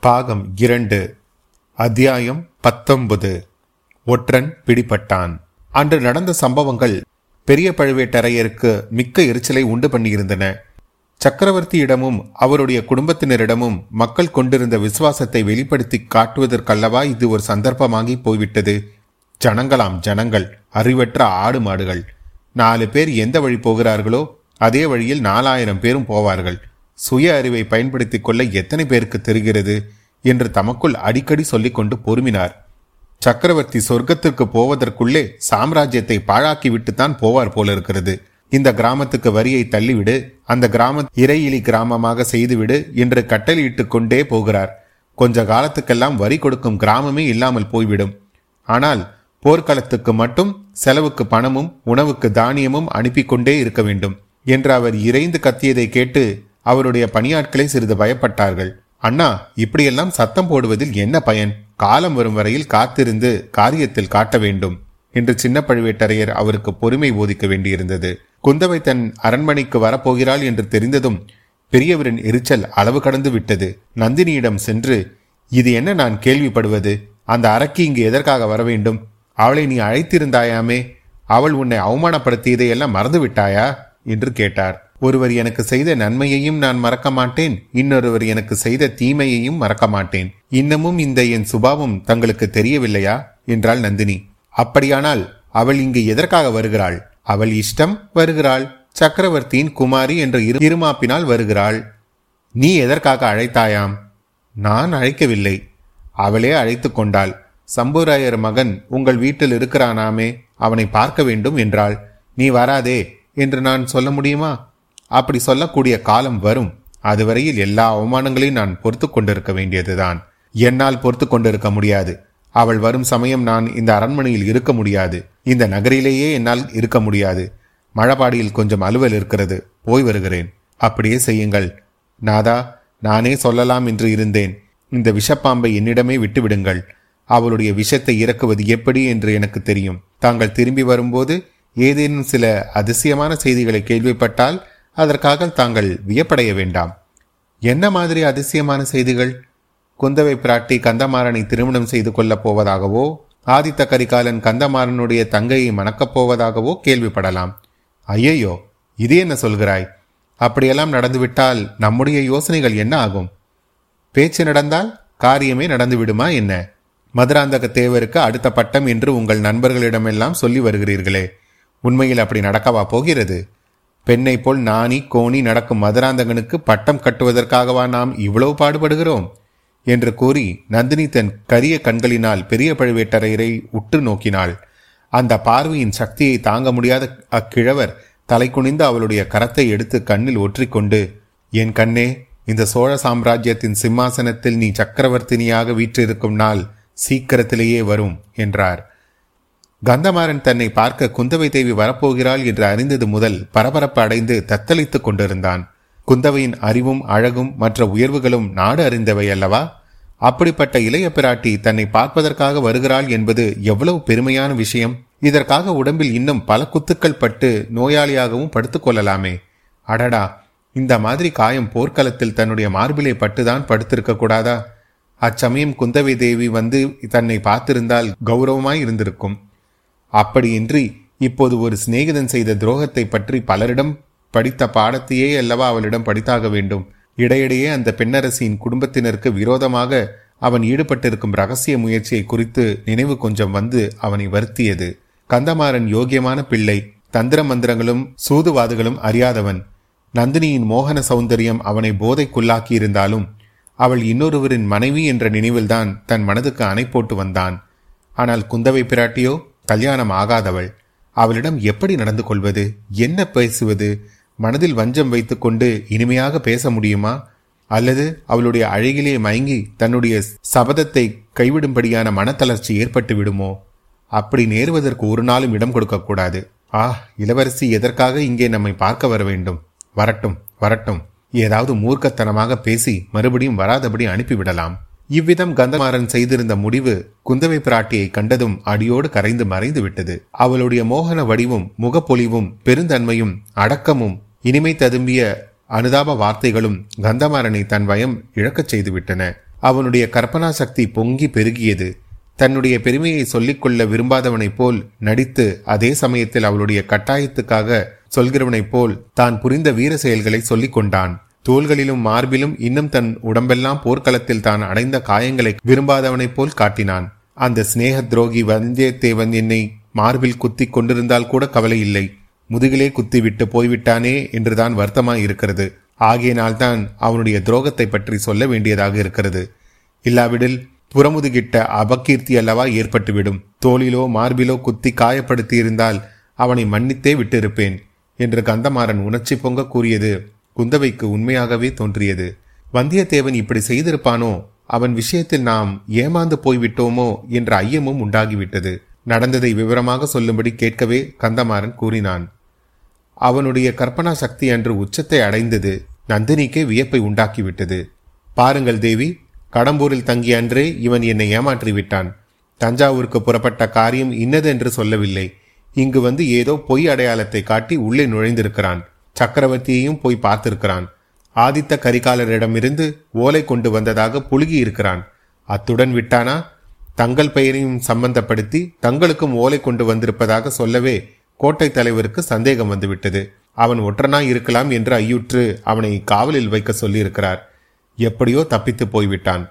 பாகம் இரண்டு அத்தியாயம் பத்தொன்பது. ஒற்றன் பிடிபட்டான். அன்று நடந்த சம்பவங்கள் பெரிய பழுவேட்டரையருக்கு மிக்க எரிச்சலை உண்டு பண்ணியிருந்தன. சக்கரவர்த்தியிடமும் அவருடைய குடும்பத்தினரிடமும் மக்கள் கொண்டிருந்த விசுவாசத்தை வெளிப்படுத்தி காட்டுவதற்கல்லவா இது ஒரு சந்தர்ப்பமாகி போய்விட்டது? ஜனங்களாம் ஜனங்கள் அறிவற்ற ஆடு மாடுகள். நாலு பேர் எந்த வழி போகிறார்களோ அதே வழியில் நாலாயிரம் பேரும் போவார்கள். சுய அறிவை பயன்படுத்திக் கொள்ள எத்தனை பேருக்கு தெரிகிறது என்று தமக்குள் அடிக்கடி சொல்லிக்கொண்டு பொறுமினார். சக்கரவர்த்தி சொர்க்கத்திற்கு போவதற்குள்ளே சாம்ராஜ்யத்தை பாழாக்கிவிட்டுத்தான் போவார் போல இருக்கிறது இந்த கிராமத்துக்கு வரியை தள்ளிவிடு அந்த கிராம இறையிலி கிராமமாக செய்துவிடு என்று கட்டளையிட்டு கொண்டே போகிறார். கொஞ்ச காலத்துக்கெல்லாம் வரி கொடுக்கும் கிராமமே இல்லாமல் போய்விடும். ஆனால் போர்க்களத்துக்கு மட்டும் செலவுக்கு பணமும் உணவுக்கு தானியமும் அனுப்பி கொண்டே இருக்க வேண்டும் என்று அவர் இறைந்து கத்தியதை கேட்டு அவருடைய பணியாட்களை சிறிது பயப்பட்டார்கள். அண்ணா இப்படியெல்லாம் சத்தம் போடுவதில் என்ன பயன்? காலம் வரும் வரையில் காத்திருந்து காரியத்தில் காட்ட வேண்டும் என்று சின்ன பழுவேட்டரையர் அவருக்கு பொறுமை போதிக்க வேண்டியிருந்தது. குந்தவை தன் அரண்மனைக்கு வரப்போகிறாள் என்று தெரிந்ததும் பெரியவரின் எரிச்சல் அளவு கடந்து விட்டது. நந்தினியிடம் சென்று இது என்ன நான் கேள்விப்படுவது? அந்த அரக்கி இங்கு எதற்காக வர வேண்டும்? அவளை நீ அழைத்திருந்தாயாமே? அவள் உன்னை அவமானப்படுத்தியதை எல்லாம் மறந்து விட்டாயா? என்று கேட்டார். ஒருவர் எனக்கு செய்த நன்மையையும் நான் மறக்க மாட்டேன் இன்னொருவர் எனக்கு செய்த தீமையையும் மறக்க மாட்டேன் இன்னமும் இந்த என் சுபாவம் தங்களுக்கு தெரியவில்லையா? என்றாள் நந்தினி. அப்படியானால் அவள் இங்கு எதற்காக வருகிறாள்? அவள் இஷ்டம் வருகிறாள். சக்கரவர்த்தியின் குமாரி என்ற இரு இருமாப்பினால் வருகிறாள். நீ எதற்காக அழைத்தாயாம்? நான் அழைக்கவில்லை. அவளே அழைத்து கொண்டாள். சம்புராயர் மகன் உங்கள் வீட்டில் இருக்கிறானாமே அவனை பார்க்க வேண்டும் என்றாள். நீ வராதே என்று நான் சொல்ல முடியுமா? அப்படி சொல்லக்கூடிய காலம் வரும். அதுவரையில் எல்லா அவமானங்களையும் நான் பொறுத்து கொண்டிருக்க வேண்டியதுதான். என்னால் பொறுத்து கொண்டிருக்க முடியாது. அவள் வரும் சமயம் நான் இந்த அரண்மனையில் இருக்க முடியாது. இந்த நகரிலேயே என்னால் இருக்க முடியாது. மழபாடியில் கொஞ்சம் அலுவல் இருக்கிறது. போய் வருகிறேன். அப்படியே செய்யுங்கள். நாதா நானே சொல்லலாம் என்று இருந்தேன். இந்த விஷப்பாம்பை என்னிடமே விட்டுவிடுங்கள். அவளுடைய விஷத்தை இறக்குவது எப்படி என்று எனக்கு தெரியும். தாங்கள் திரும்பி வரும்போது ஏதேனும் சில அதிசயமான செய்திகளை கேள்விப்பட்டால் அதற்காக தாங்கள் வியப்படைய வேண்டாம். என்ன மாதிரி அதிசயமான செய்திகள்? குந்தவை பிராட்டி கந்தமாறனை திருமணம் செய்து கொள்ளப் போவதாகவோ ஆதித்த கரிகாலன் கந்தமாறனுடைய தங்கையை மணக்கப் போவதாகவோ கேள்விப்படலாம். ஐயையோ இது என்ன சொல்கிறாய்? அப்படியெல்லாம் நடந்துவிட்டால் நம்முடைய யோசனைகள் என்ன ஆகும்? பேச்சு நடந்தால் காரியமே நடந்து விடுமா என்ன? மதுராந்தக தேவருக்கு அடுத்த பட்டம் என்று உங்கள் நண்பர்களிடமெல்லாம் சொல்லி வருகிறீர்களே. உண்மையில் அப்படி நடக்கவா போகிறது? பெண்ணை போல் நாணி கோணி நடக்கும் மதுராந்தகனுக்கு பட்டம் கட்டுவதற்காகவா நாம் இவ்வளவு பாடுபடுகிறோம்? என்று கூறி நந்தினி தன் கரிய கண்களினால் பெரிய பழுவேட்டரையரை உற்று நோக்கினாள். அந்த பார்வையின் சக்தியை தாங்க முடியாத அக்கிழவர் தலை குனிந்து அவளுடைய கரத்தை எடுத்து கண்ணில் ஒற்றிக்கொண்டு என் கண்ணே இந்த சோழ சாம்ராஜ்யத்தின் சிம்மாசனத்தில் நீ சக்கரவர்த்தினியாக வீற்றிருக்கும் நாள் சீக்கிரத்திலேயே வரும் என்றார். கந்தமாறன் தன்னை பார்க்க குந்தவை தேவி வரப்போகிறாள் என்று அறிந்தது முதல் பரபரப்பு அடைந்து தத்தளித்துக் கொண்டிருந்தான். குந்தவையின் அறிவும் அழகும் மற்ற உயர்வுகளும் நாடு அறிந்தவை அல்லவா? அப்படிப்பட்ட இளைய பிராட்டி தன்னை பார்ப்பதற்காக வருகிறாள் என்பது எவ்வளவு பெருமையான விஷயம். இதற்காக உடம்பில் இன்னும் பல குத்துக்கள் பட்டு நோயாளியாகவும் படுத்துக் கொள்ளலாமே. அடடா! இந்த மாதிரி காயம் போர்க்களத்தில் தன்னுடைய மார்பிலை பட்டுதான் படுத்திருக்க கூடாதா? அச்சமயம் குந்தவை தேவி வந்து தன்னை பார்த்திருந்தால் கௌரவமாய் இருந்திருக்கும். அப்படியின்றி இப்போது ஒரு சிநேகிதன் செய்த துரோகத்தை பற்றி பலரிடம் படித்த பாடத்தையே அல்லவா அவளிடம் படித்தாக வேண்டும். இடையிடையே அந்த பெண்ணரசியின் குடும்பத்தினருக்கு விரோதமாக அவன் ஈடுபட்டிருக்கும் ரகசிய முயற்சியை குறித்து நினைவு கொஞ்சம் வந்து அவனை வருத்தியது. கந்தமாறன் யோகியமான பிள்ளை தந்திர மந்திரங்களும் சூதுவாதுகளும் அறியாதவன். நந்தினியின் மோகன சௌந்தரியம் அவனை போதைக்குள்ளாக்கி இருந்தாலும் அவள் இன்னொருவரின் மனைவி என்ற நினைவில்தான் தன் மனதுக்கு அணை போட்டு வந்தான். ஆனால் குந்தவை பிராட்டியோ கல்யாணம் ஆகாதவள். அவளிடம் எப்படி நடந்து கொள்வது? என்ன பேசுவது? மனதில் வஞ்சம் வைத்துக்கொண்டு இனிமையாக பேச முடியுமா? அல்லது அவளுடைய அழகிலே மயங்கி தன்னுடைய சபதத்தை கைவிடும்படியான மனத்தளர்ச்சி ஏற்பட்டு விடுமோ? அப்படி நேருவதற்கு ஒரு நாளும் இடம் கொடுக்கக்கூடாது ஆ இளவரசி எதற்காக இங்கே நம்மை பார்க்க வர வேண்டும்? வரட்டும் வரட்டும். ஏதாவது மூர்க்கத்தனமாக பேசி மறுபடியும் வராதபடி அனுப்பிவிடலாம். இவ்விதம் கந்தமாறன் செய்திருந்த முடிவு குந்தவை பிராட்டியை கண்டதும் அடியோடு கரைந்து மறைந்து விட்டது. அவளுடைய மோகன வடிவும் முகப்பொலிவும் பெருந்தன்மையும் அடக்கமும் இனிமை ததும்பிய அனுதாப வார்த்தைகளும் கந்தமாறனை தன் வயம் இழக்கச் செய்துவிட்டன. அவனுடைய கற்பனா சக்தி பொங்கி பெருகியது. தன்னுடைய பெருமையை சொல்லிக்கொள்ள விரும்பாதவனைப் போல் நடித்து அதே சமயத்தில் அவளுடைய கட்டாயத்துக்காக சொல்கிறவனைப் போல் தான் புரிந்த வீர செயல்களை சொல்லிக் கொண்டான் தோள்களிலும் மார்பிலும் இன்னும் தன் உடம்பெல்லாம் போர்க்களத்தில் தான் அடைந்த காயங்களை விரும்பாதவனைப் போல் காட்டினான். அந்த சிநேக துரோகி வந்தியத்தேவன் என்னை மார்பில் குத்தி கொண்டிருந்தால் கூட கவலை இல்லை. முதுகிலே குத்திவிட்டு போய்விட்டானே என்றுதான் வருத்தமாய் இருக்கிறது. ஆகியனால்தான் அவனுடைய துரோகத்தை பற்றி சொல்ல வேண்டியதாக இருக்கிறது. இல்லாவிடில் புறமுதுகிட்ட அபகீர்த்தி அல்லவா ஏற்பட்டுவிடும். தோளிலோ மார்பிலோ குத்தி காயப்படுத்தியிருந்தால் அவனை மன்னித்தே விட்டிருப்பேன் என்று கந்தமாறன் உணர்ச்சி பொங்க கூறியது குந்தவைக்கு உண்மையாகவே தோன்றியது. வந்தியத்தேவன் இப்படி செய்திருப்பானோ? அவன் விஷயத்தில் நாம் ஏமாந்து போய்விட்டோமோ? என்ற ஐயமும் உண்டாகிவிட்டது. நடந்ததை விவரமாக சொல்லும்படி கேட்கவே கந்தமாறன் கூறினான். அவனுடைய கற்பனா சக்தி அன்று உச்சத்தை அடைந்தது. நந்தினிக்கே வியப்பை உண்டாக்கிவிட்டது. பாருங்கள் தேவி கடம்பூரில் தங்கிய அன்றே இவன் என்னை ஏமாற்றி விட்டான். தஞ்சாவூருக்கு புறப்பட்ட காரியம் இன்னதென்று சொல்லவில்லை. இங்கு வந்து ஏதோ பொய் அடையாளத்தை காட்டி உள்ளே நுழைந்திருக்கிறான். சக்கரவர்த்தியையும் போய் பார்த்திருக்கிறான். ஆதித்த கரிகாலரிடமிருந்து ஓலை கொண்டு வந்ததாக புழுகி இருக்கிறான் அத்துடன் விட்டானா? தங்கள் பெயரையும் சம்பந்தப்படுத்தி தங்களுக்கும் ஓலை கொண்டு வந்திருப்பதாக சொல்லவே கோட்டை தலைவருக்கு சந்தேகம் வந்துவிட்டது. அவன் ஒற்றனாய் இருக்கலாம் என்று ஐயுற்று அவனை காவலில் வைக்க சொல்லியிருக்கிறார். எப்படியோ தப்பித்து போய்விட்டான்.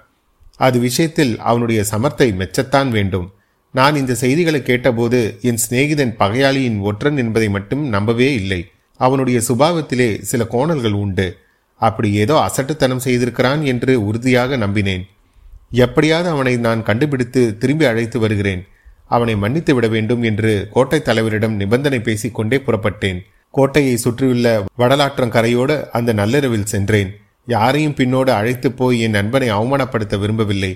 அது விஷயத்தில் அவனுடைய சமர்த்தை மெச்சத்தான் வேண்டும். நான் இந்த செய்திகளை கேட்டபோது என் சிநேகிதன் பகையாளியின் ஒற்றன் என்பதை மட்டும் நம்பவே இல்லை. அவனுடைய சுபாவத்திலே சில கோணல்கள் உண்டு. அப்படி ஏதோ அசட்டுத்தனம் செய்திருக்கிறான் என்று உறுதியாக நம்பினேன். எப்படியாவது அவனை நான் கண்டுபிடித்து திரும்பி அழைத்து வருகிறேன். அவனை மன்னித்து விட வேண்டும் என்று கோட்டை தலைவரிடம் நிபந்தனை பேசிக்கொண்டே புறப்பட்டேன். கோட்டையை சுற்றியுள்ள வடலாற்றங்கரையோடு அந்த நள்ளிரவில் சென்றேன். யாரையும் பின்னோடு அழைத்து போய் என் நண்பனை அவமானப்படுத்த விரும்பவில்லை.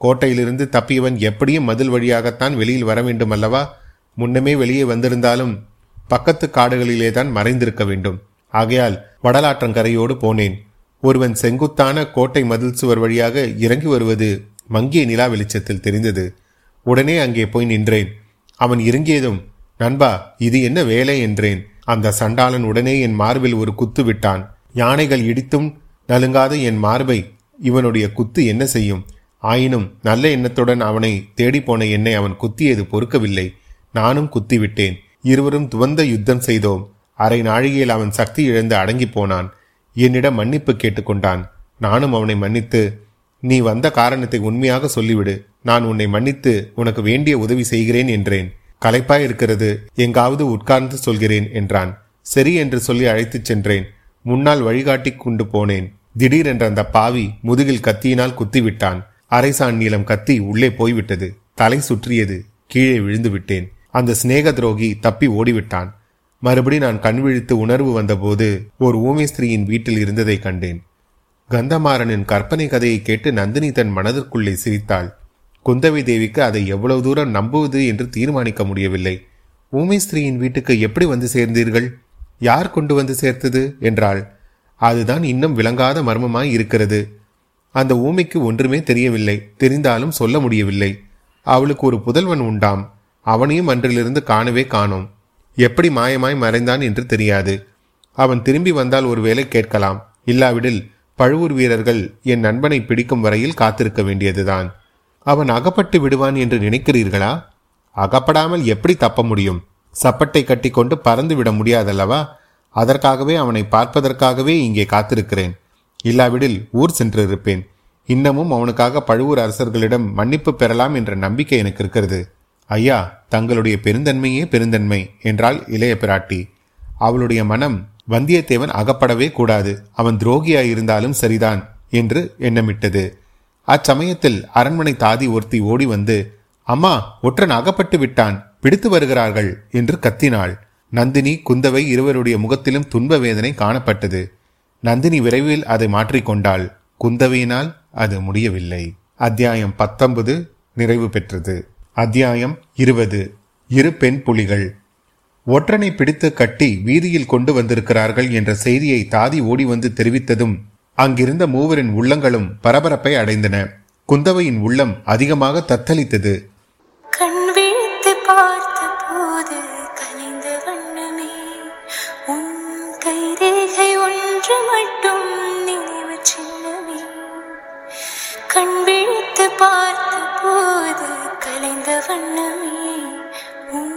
கோட்டையிலிருந்து தப்பியவன் எப்படியும் மதில் வழியாகத்தான் வெளியில் வர வேண்டும் அல்லவா முன்னமே வெளியே வந்திருந்தாலும் பக்கத்து காடுகளிலே தான் மறைந்திருக்க வேண்டும். ஆகையால் வடலாற்றங்கரையோடு போனேன். ஒருவன் செங்குத்தான கோட்டை மதில் சுவர் வழியாக இறங்கி வருவது மங்கிய நிலா வெளிச்சத்தில் தெரிந்தது. உடனே அங்கே போய் நின்றேன். அவன் இறங்கியதும் நண்பா இது என்ன வேலை? என்றேன். அந்த சண்டாளன் உடனே என் மார்பில் ஒரு குத்து விட்டான். யானைகள் இடித்தும் நலுங்காத என் மார்பை இவனுடைய குத்து என்ன செய்யும்? ஆயினும் நல்ல எண்ணத்துடன் அவனை தேடிப்போன என்னை அவன் குத்தியது பொறுக்கவில்லை. நானும் குத்திவிட்டேன். இருவரும் துவந்த யுத்தம் செய்தோம். அரை நாழிகையில் அவன் சக்தி இழந்து அடங்கி போனான். என்னிடம் மன்னிப்பு கேட்டுக்கொண்டான். நானும் அவனை மன்னித்து நீ வந்த காரணத்தை உண்மையாக சொல்லிவிடு. நான் உன்னை மன்னித்து உனக்கு வேண்டிய உதவி செய்கிறேன் என்றேன். களைப்பாய் இருக்கிறது. எங்காவது உட்கார்ந்து சொல்கிறேன் என்றான். சரி என்று சொல்லி அழைத்துச் சென்றேன். முன்னால் வழிகாட்டி கொண்டு போனேன். திடீரென்ற அந்த பாவி முதுகில் கத்தியினால் குத்திவிட்டான். அரைசான் நீளம் கத்தி உள்ளே போய்விட்டது. தலை சுற்றியது. கீழே விழுந்து விட்டேன் அந்த சிநேக துரோகி தப்பி ஓடிவிட்டான். மறுபடி நான் கண் விழித்து உணர்வு வந்தபோது ஒரு ஊமை ஸ்திரீயின் வீட்டில் இருந்ததை கண்டேன். கந்தமாறனின் கற்பனை கதையை கேட்டு நந்தினி தன் மனதிற்குள்ளே சிரித்தாள். குந்தவை தேவிக்கு அதை எவ்வளவு தூரம் நம்புவது என்று தீர்மானிக்க முடியவில்லை. ஊமை ஸ்திரீயின் வீட்டுக்கு எப்படி வந்து சேர்ந்தீர்கள்? யார் கொண்டு வந்து சேர்த்தது? என்றாள். அதுதான் இன்னும் விளங்காத மர்மமாய் இருக்கிறது. அந்த ஊமைக்கு ஒன்றுமே தெரியவில்லை. தெரிந்தாலும் சொல்ல முடியவில்லை. அவளுக்கு ஒரு புதல்வன் உண்டாம். அவனையும் அன்றிலிருந்து காணவே காணோம். எப்படி மாயமாய் மறைந்தான் என்று தெரியாது. அவன் திரும்பி வந்தால் ஒருவேளை கேட்கலாம். இல்லாவிடில் பழுவூர் வீரர்கள் என் நண்பனை பிடிக்கும் வரையில் காத்திருக்க வேண்டியதுதான். அவன் அகப்பட்டு விடுவான் என்று நினைக்கிறீர்களா? அகப்படாமல் எப்படி தப்ப முடியும்? சப்பட்டை கட்டிக்கொண்டு பறந்து விட முடியாதல்லவா? அதற்காகவே அவனை பார்ப்பதற்காகவே இங்கே காத்திருக்கிறேன். இல்லாவிடில் ஊர் சென்றிருப்பேன். இன்னமும் அவனுக்காக பழுவூர் அரசர்களிடம் மன்னிப்பு பெறலாம் என்ற நம்பிக்கை எனக்கு இருக்கிறது. ஐயா தங்களுடைய பெருந்தன்மையே பெருந்தன்மை என்றாள் இளைய பிராட்டி. அவளுடைய மனம் வந்தியத்தேவன் அகப்படவே கூடாது அவன் துரோகியாயிருந்தாலும் சரிதான் என்று எண்ணமிட்டது. அச்சமயத்தில் அரண்மனை தாதி ஒருத்தி ஓடி வந்து அம்மா ஒற்றன் அகப்பட்டு விட்டான் பிடித்து வருகிறார்கள் என்று கத்தினாள். நந்தினி குந்தவை இருவருடைய முகத்திலும் துன்ப வேதனை காணப்பட்டது. நந்தினி விரைவில் அதை மாற்றிக்கொண்டாள் குந்தவையினால் அது முடியவில்லை. அத்தியாயம் பத்தொன்பது நிறைவு பெற்றது. அத்தியாயம் இருபது. இரு பெண் புலிகள். ஒற்றனை பிடித்து கட்டி வீதியில் கொண்டு வந்திருக்கிறார்கள் என்ற செய்தியை தாதி ஓடி வந்து தெரிவித்ததும் அங்கிருந்த மூவரின் உள்ளங்களும் பரபரப்பை அடைந்தன. குந்தவையின் உள்ளம் அதிகமாக தத்தளித்தது. கண் விழித்து பார்த்த போது கலைந்த வண்ணமே உன்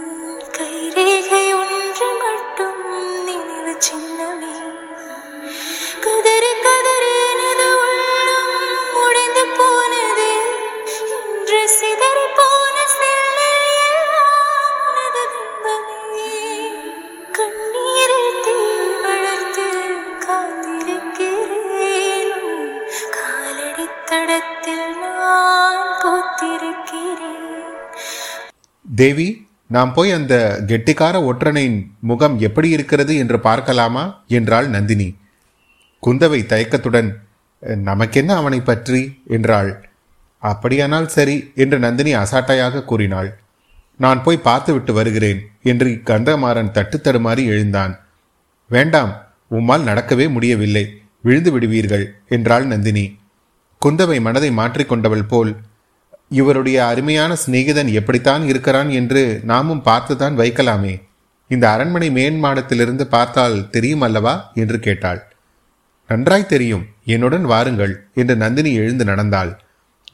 கைரேகை ஒன்று மட்டும் நினைவு சின்னமே. கண் விழித்து கதறி கதறி எனது உள்ளம் உடைந்து போனது இன்று சிதறி போன உனது பிம்பமே கண்ணீரில் தீ வளர்த்து காத்திருக்கிறேன். காலடி தடத்தில் நான் பூத்திருக்கிறேன். தேவி நாம் போய் அந்த கெட்டிக்கார ஒற்றனின் முகம் எப்படி இருக்கிறது என்று பார்க்கலாமா? என்றாள் நந்தினி. குந்தவை தயக்கத்துடன் நமக்கென்ன அவனை பற்றி? என்றாள். அப்படியானால் சரி என்று நந்தினி அசாட்டையாக கூறினாள். நான் போய் பார்த்துவிட்டு வருகிறேன் என்று கந்தமாறன் தட்டு தடுமாறி எழுந்தான். வேண்டாம் உம்மால் நடக்கவே முடியவில்லை விழுந்து விடுவீர்கள் என்றாள் நந்தினி. குந்தவை மனதை மாற்றிக்கொண்டவள் போல் இவருடைய அருமையான சிநேகிதன் எப்படித்தான் இருக்கிறான் என்று நாமும் பார்த்துதான் வைக்கலாமே. இந்த அரண்மனை மேன்மாடத்திலிருந்து பார்த்தால் தெரியும் அல்லவா? என்று கேட்டாள். நன்றாய் தெரியும். என்னுடன் வாருங்கள் என்று நந்தினி எழுந்து நடந்தாள்.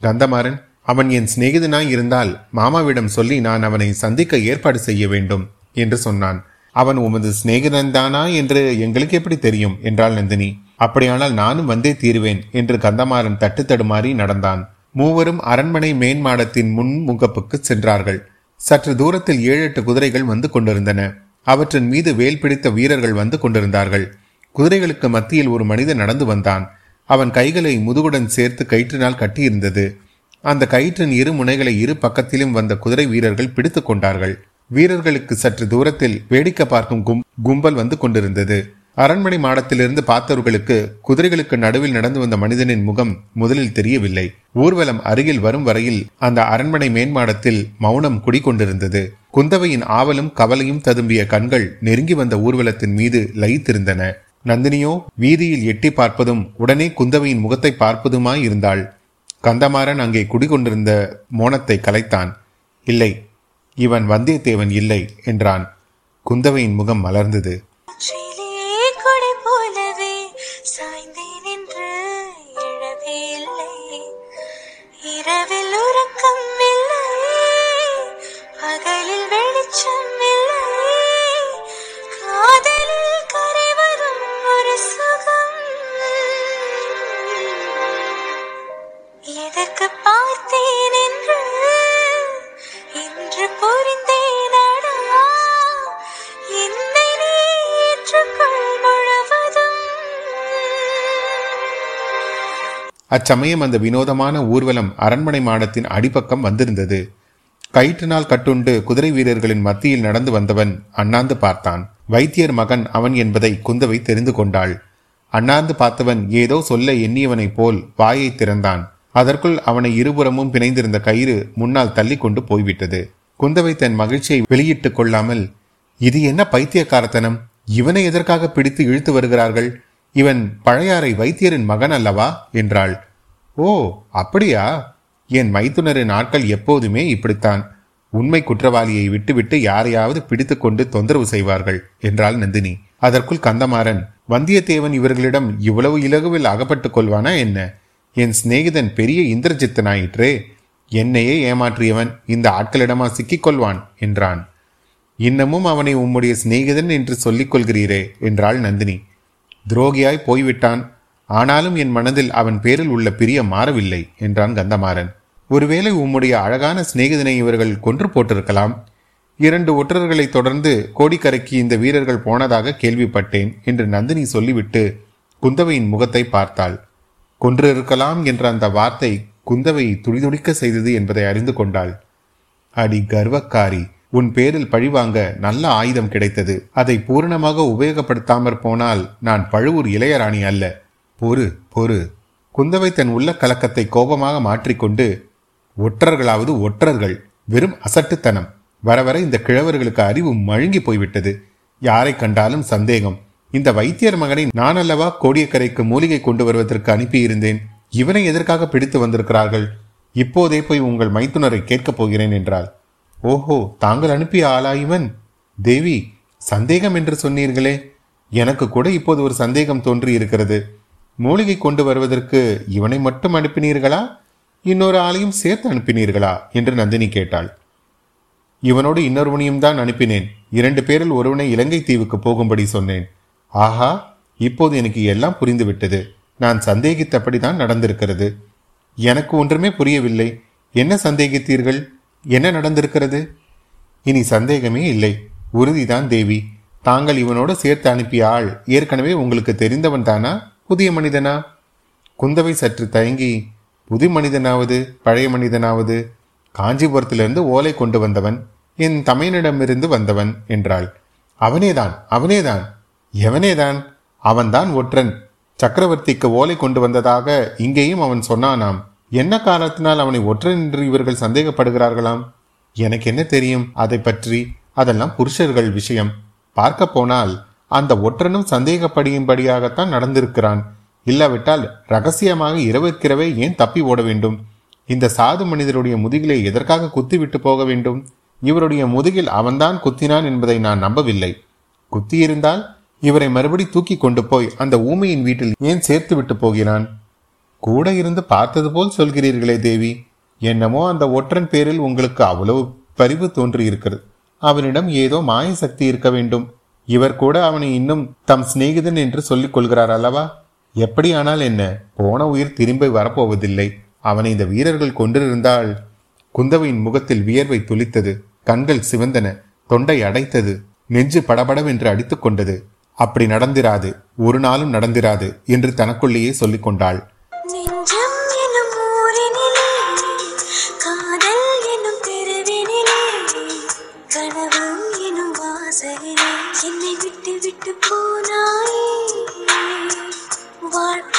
கந்தமாறன் அவன் என் சிநேகிதனாய் இருந்தால் மாமாவிடம் சொல்லி நான் அவனை சந்திக்க ஏற்பாடு செய்ய வேண்டும் என்று சொன்னான். அவன் உமது சிநேகிதன்தானா என்று எங்களுக்கு எப்படி தெரியும்? என்றாள் நந்தினி. அப்படியானால் நானும் வந்தே தீருவேன் என்று கந்தமாறன் தட்டு தடுமாறி நடந்தான். மூவரும் அரண்மனை மேன்மாடத்தின் முன் முகப்புக்கு சென்றார்கள். சற்று தூரத்தில் ஏழு எட்டு குதிரைகள் வந்து கொண்டிருந்தன. அவற்றின் மீது வேல் பிடித்த வீரர்கள் வந்து கொண்டிருந்தார்கள். குதிரைகளுக்கு மத்தியில் ஒரு மனிதன் நடந்து வந்தான். அவன் கைகளை முதுகுடன் சேர்த்து கயிற்றினால் கட்டியிருந்தது. அந்த கயிற்றின் இரு முனைகளை இரு பக்கத்திலும் வந்த குதிரை வீரர்கள் பிடித்து கொண்டார்கள். வீரர்களுக்கு சற்று தூரத்தில் வேடிக்கை பார்க்கும் கும் கும்பல் வந்து கொண்டிருந்தது. அரண்மனை மாடத்திலிருந்து பார்த்தவர்களுக்கு குதிரைகளுக்கு நடுவில் நடந்து வந்த மனிதனின் முகம் முதலில் தெரியவில்லை. ஊர்வலம் அருகில் வரும் வரையில் அந்த அரண்மனை மேன்மாடத்தில் மௌனம் குடிகொண்டிருந்தது. குந்தவையின் ஆவலும் கவலையும் ததும்பிய கண்கள் நெருங்கி வந்த ஊர்வலத்தின் மீது லயித்திருந்தன. நந்தினியோ வீதியில் எட்டி பார்ப்பதும் உடனே குந்தவையின் முகத்தை பார்ப்பதுமாய் இருந்தாள். கந்தமாறன் அங்கே குடிகொண்டிருந்த மோனத்தை கலைத்தான். இல்லை இவன் வந்தியத்தேவன் இல்லை என்றான். குந்தவையின் முகம் மலர்ந்தது. அச்சமயம் அந்த வினோதமான ஊர்வலம் அரண்மனை மாடத்தின் அடிப்பக்கம் வந்திருந்தது. கயிற்றினால் கட்டுண்டு குதிரை வீரர்களின் மத்தியில் நடந்து வந்தவன் அண்ணாந்து பார்த்தான். வைத்தியர் மகன் அவன் என்பதை குந்தவை தெரிந்து கொண்டாள். அண்ணாந்து பார்த்தவன் ஏதோ சொல்ல எண்ணியவனைப் போல் வாயை திறந்தான். அதற்குள் அவனை இருபுறமும் பிணைந்திருந்த கயிறு முன்னால் தள்ளி கொண்டு போய்விட்டது. குந்தவை தன் மகிழ்ச்சியை வெளியிட்டுக் கொள்ளாமல் இது என்ன பைத்தியக்காரத்தனம்? இவனை எதற்காக பிடித்து இழுத்து வருகிறார்கள்? இவன் பழையாறை வைத்தியரின் மகன் அல்லவா? என்றாள். ஓ அப்படியா? என் மைத்துனரின் ஆட்கள் எப்போதுமே இப்படித்தான். உண்மை குற்றவாளியை விட்டுவிட்டு யாரையாவது பிடித்து கொண்டு தொந்தரவு செய்வார்கள் என்றாள் நந்தினி. அதற்குள் கந்தமாறன் வந்தியத்தேவன் இவர்களிடம் இவ்வளவு இலகுவில் அகப்பட்டுக் கொள்வானா என்ன? என் சிநேகிதன் பெரிய இந்திரஜித்தனாயிற்றே என்னையே ஏமாற்றியவன் இந்த ஆட்களிடமா சிக்கிக் கொள்வான் என்றான். இன்னமும் அவனை உம்முடைய சிநேகிதன் என்று சொல்லிக் கொள்கிறீரே என்றாள் நந்தினி. துரோகியாய் போய்விட்டான். ஆனாலும் என் மனதில் அவன் பேரில் உள்ள பிரியம் மாறவில்லை என்றான் கந்தமாறன். ஒருவேளை உம்முடைய அழகான சிநேகிதனை இவர்கள் கொன்று போட்டிருக்கலாம். இரண்டு ஒற்றர்களை தொடர்ந்து கோடிக்கரைக்கு இந்த வீரர்கள் போனதாக கேள்விப்பட்டேன் என்று நந்தினி சொல்லிவிட்டு குந்தவையின் முகத்தை பார்த்தாள். கொன்றிருக்கலாம் என்ற அந்த வார்த்தை குந்தவை துடிதுடிக்க செய்தது என்பதை அறிந்து கொண்டாள். அடி கர்வக்காரி உன் பேரில் பழிவாங்க நல்ல ஆயுதம் கிடைத்தது. அதை பூரணமாக உபயோகப்படுத்தாமற் போனால் நான் பழுவூர் இளையராணி அல்ல. பொறு பொறு. குந்தவை தன் உள்ள கலக்கத்தை கோபமாக மாற்றிக்கொண்டு ஒற்றர்களாவது ஒற்றர்கள் வெறும் அசட்டுத்தனம். வர வர இந்த கிழவர்களுக்கு அறிவு மழுங்கி போய்விட்டது. யாரை கண்டாலும் சந்தேகம். இந்த வைத்தியர் மகனை நான் அல்லவா கோடியக்கரைக்கு மூலிகை கொண்டு வருவதற்கு அனுப்பியிருந்தேன்? இவனை எதற்காக பிடித்து வந்திருக்கிறார்கள்? இப்போதே போய் உங்கள் மைத்துனரை கேட்கப் போகிறேன் என்றாள். ஓஹோ தாங்கள் அனுப்பிய ஆளா இவன். தேவி சந்தேகம் என்று சொன்னீர்களே. எனக்கு கூட இப்போது ஒரு சந்தேகம் தோன்றி இருக்கிறது. மூலிகை கொண்டு வருவதற்கு இவனை மட்டும் அனுப்பினீர்களா? இன்னொரு ஆளையும் சேர்த்து அனுப்பினீர்களா? என்று நந்தினி கேட்டாள். இவனோடு இன்னொருவனையும் தான் அனுப்பினேன். இரண்டு பேரில் ஒருவனை இலங்கை தீவுக்கு போகும்படி சொன்னேன். ஆஹா இப்போது எனக்கு எல்லாம் புரிந்துவிட்டது. நான் சந்தேகித்தபடி தான் நடந்திருக்கிறது. எனக்கு ஒன்றுமே புரியவில்லை. என்ன சந்தேகித்தீர்கள்? என்ன நடந்திருக்கிறது? இனி சந்தேகமே இல்லை. உறுதிதான் தேவி. தாங்கள் இவனோடு சேர்த்து அனுப்பிய ஆள் ஏற்கனவே உங்களுக்கு தெரிந்தவன் தானா? புதிய மனிதனா? குந்தவை சற்று தயங்கி புது மனிதனாவது பழைய மனிதனாவது காஞ்சிபுரத்திலிருந்து ஓலை கொண்டு வந்தவன் என் தமையனிடமிருந்து வந்தவன் என்றாள். அவனேதான் அவனேதான் எவனேதான்? அவன்தான் ஒற்றன். சக்கரவர்த்திக்கு ஓலை கொண்டு வந்ததாக இங்கேயும் அவன் சொன்னானாம். என்ன காரணத்தினால் அவனை ஒற்றன் என்று இவர்கள் சந்தேகப்படுகிறார்களாம்? எனக்கு என்ன தெரியும்? அதை பற்றி அதெல்லாம் புருஷர்கள் விஷயம். பார்க்க போனால் அந்த ஒற்றனும் சந்தேகப்படியும்படியாகத்தான் நடந்திருக்கிறான். இல்லாவிட்டால் ரகசியமாக இரவுக்கிரவே ஏன் தப்பி ஓட வேண்டும்? இந்த சாது மனிதருடைய முதுகிலே எதற்காக குத்திவிட்டு போக வேண்டும்? இவருடைய முதுகில் அவன்தான் குத்தினான் என்பதை நான் நம்பவில்லை. குத்தியிருந்தால் இவரை மறுபடி தூக்கி கொண்டு போய் அந்த ஊமையின் வீட்டில் ஏன் சேர்த்து விட்டு போகிறான்? கூட இருந்து பார்த்தது போல் சொல்கிறீர்களே தேவி. என்னமோ அந்த ஒற்றன் பேரில் உங்களுக்கு அவ்வளவு பரிவு தோன்றியிருக்கிறது. அவனிடம் ஏதோ மாய சக்தி இருக்க வேண்டும். இவர் கூட அவனை இன்னும் தம் சிநேகிதன் என்று சொல்லிக் கொள்கிறார் அல்லவா? எப்படியானால் என்ன? போன உயிர் திரும்பி வரப்போவதில்லை. அவனை இந்த வீரர்கள் கொண்டிருந்தால் குந்தவையின் முகத்தில் வியர்வை துளித்தது. கண்கள் சிவந்தன. தொண்டை அடைத்தது. நெஞ்சு படபடவென்று அடித்துக்கொண்டது அப்படி நடந்திராது. ஒரு நாளும் நடந்திராது என்று தனக்குள்ளேயே சொல்லிக் கொண்டாள். நெஞ்சம் எனும் ஊரினிலே காதல் எனும் தெருவினிலே கனவு எனும் வாசலிலே என்னை விட்டு விட்டு போனாயே. வாழ்க்கை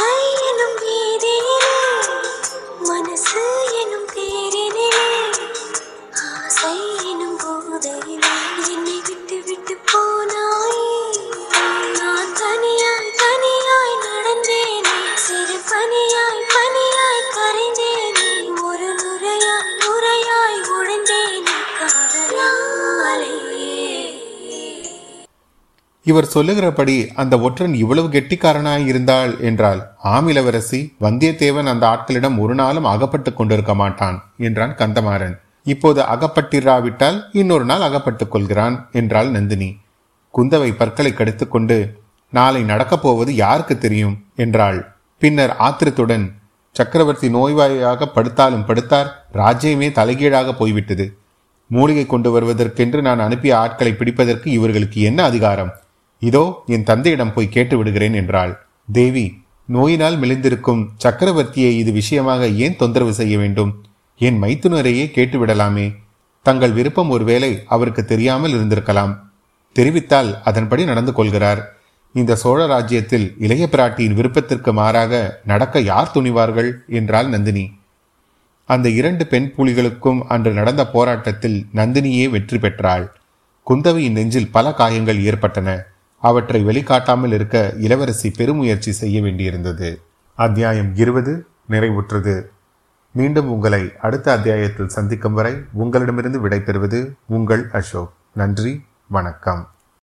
இவர் சொல்லுகிறபடி அந்த ஒற்றன் இவ்வளவு கெட்டிக்காரனாய் இருந்தாள் என்றால் ஆம் இளவரசி வந்தியத்தேவன் அந்த ஆட்களிடம் ஒரு நாளும் அகப்பட்டுக் கொண்டிருக்க மாட்டான் என்றான் கந்தமாறன். இப்போது அகப்பட்டிராவிட்டால் இன்னொரு நாள் அகப்பட்டுக் கொள்கிறான் என்றாள் நந்தினி. குந்தவை பற்களை கடித்துக்கொண்டு நாளை நடக்கப் போவது யாருக்கு தெரியும்? என்றாள். பின்னர் ஆத்திரத்துடன் சக்கரவர்த்தி நோய்வாயாக படுத்தாலும் படுத்தார் ராஜ்யமே தலைகீழாக போய்விட்டது. மூலிகை கொண்டு வருவதற்கென்று நான் அனுப்பிய ஆட்களை பிடிப்பதற்கு இவர்களுக்கு என்ன அதிகாரம்? இதோ என் தந்தையிடம் போய் கேட்டு விடுகிறேன் என்றாள். தேவி நோயினால் மெலிந்திருக்கும் சக்கரவர்த்தியை இது விஷயமாக ஏன் தொந்தரவு செய்ய வேண்டும்? என் மைத்துனரையே கேட்டு விடலாமே தங்கள் விருப்பம் ஒருவேளை அவருக்கு தெரியாமல் இருந்திருக்கலாம். தெரிவித்தால் அதன்படி நடந்து கொள்கிறார். இந்த சோழ ராஜ்யத்தில் இளைய பிராட்டியின் விருப்பத்திற்கு மாறாக நடக்க யார் துணிவார்கள்? என்றாள் நந்தினி. அந்த இரண்டு பெண் புலிகளுக்கும் அன்று நடந்த போராட்டத்தில் நந்தினியே வெற்றி பெற்றாள். குந்தவையின் நெஞ்சில் பல காயங்கள் ஏற்பட்டன. அவற்றை வெளிக்காட்டாமல் இருக்க இளவரசி பெருமுயற்சி செய்ய வேண்டியிருந்தது. அத்தியாயம் இருபது நிறைவுற்றது. மீண்டும் உங்களை அடுத்த அத்தியாயத்தில் சந்திக்கும் வரை உங்களிடமிருந்து விடைபெறுவது உங்கள் அசோக். நன்றி வணக்கம்.